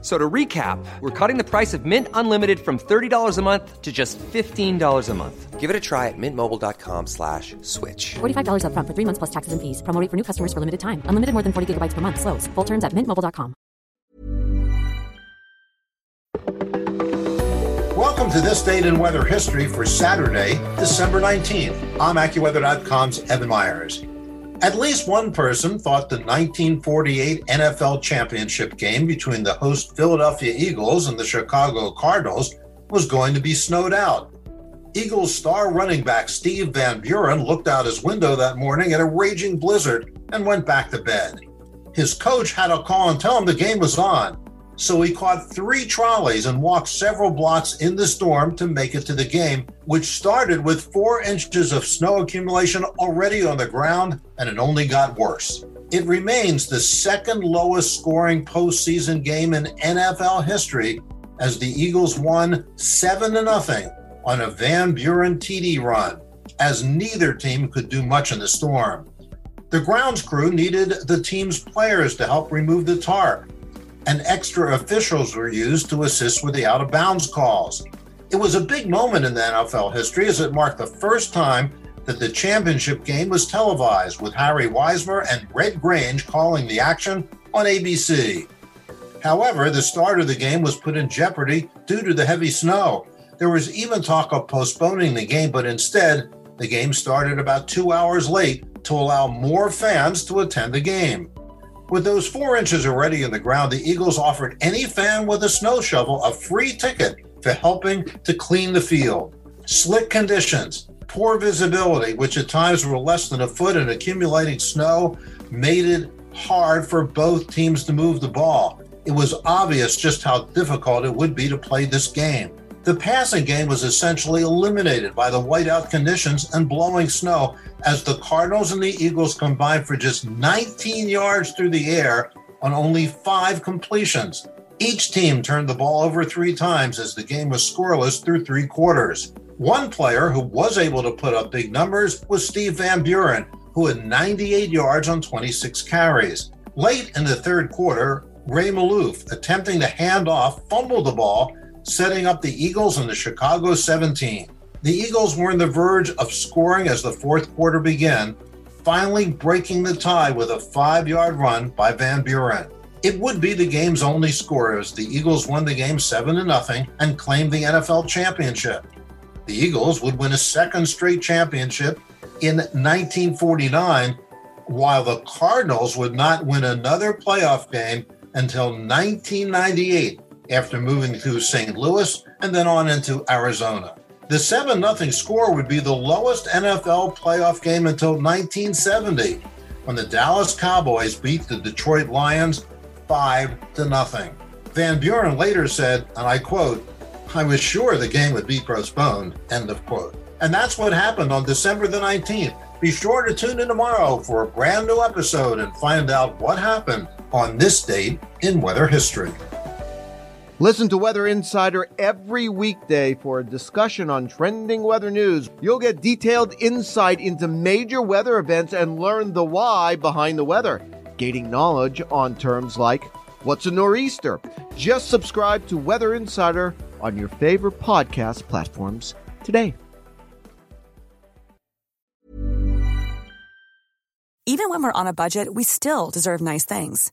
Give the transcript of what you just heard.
So to recap, we're cutting the price of Mint Unlimited from $30 a month to just $15 a month. Give it a try at mintmobile.com slash switch. $45 upfront for three months plus taxes and fees. Promo rate for new customers for limited time. Unlimited more than 40 gigabytes per month. Slows. Full terms at mintmobile.com. Welcome to this date in weather history for Saturday, December 19th. I'm AccuWeather.com's Evan Myers. At least one person thought the 1948 NFL championship game between the host Philadelphia Eagles and the Chicago Cardinals was going to be snowed out. Eagles star running back Steve Van Buren looked out his window that morning at a raging blizzard and went back to bed. His coach had to call and tell him the game was on, so he caught three trolleys and walked several blocks in the storm to make it to the game, which started with four inches of snow accumulation already on the ground, and it only got worse. It remains the second lowest scoring postseason game in NFL history as the Eagles won 7 0 on a Van Buren TD run, as neither team could do much in the storm. The grounds crew needed the team's players to help remove the tarp and extra officials were used to assist with the out of bounds calls. It was a big moment in the NFL history as it marked the first time that the championship game was televised with Harry Wismer and Red Grange calling the action on ABC. However, the start of the game was put in jeopardy due to the heavy snow. There was even talk of postponing the game, but instead, the game started about two hours late to allow more fans to attend the game. With those four inches already in the ground, the Eagles offered any fan with a snow shovel a free ticket for helping to clean the field. Slick conditions, poor visibility, which at times were less than a foot, and accumulating snow made it hard for both teams to move the ball. It was obvious just how difficult it would be to play this game. The passing game was essentially eliminated by the whiteout conditions and blowing snow as the Cardinals and the Eagles combined for just 19 yards through the air on only five completions. Each team turned the ball over three times as the game was scoreless through three quarters. One player who was able to put up big numbers was Steve Van Buren, who had 98 yards on 26 carries. Late in the third quarter, Ray Mallouf, attempting to hand off, fumbled the ball setting up the Eagles and the Chicago 17. The Eagles were on the verge of scoring as the fourth quarter began, finally breaking the tie with a five yard run by Van Buren. It would be the game's only score as the Eagles won the game 7 0 and claimed the NFL championship. The Eagles would win a second straight championship in 1949, while the Cardinals would not win another playoff game until 1998 after moving to St. Louis and then on into Arizona. The 7 0 score would be the lowest NFL playoff game until 1970 when the Dallas Cowboys beat the Detroit Lions 5 to nothing. Van Buren later said, and I quote, I was sure the game would be postponed, end of quote. And that's what happened on December the 19th. Be sure to tune in tomorrow for a brand new episode and find out what happened on this date in weather history. Listen to Weather Insider every weekday for a discussion on trending weather news. You'll get detailed insight into major weather events and learn the why behind the weather, gaining knowledge on terms like what's a nor'easter. Just subscribe to Weather Insider on your favorite podcast platforms today. Even when we're on a budget, we still deserve nice things.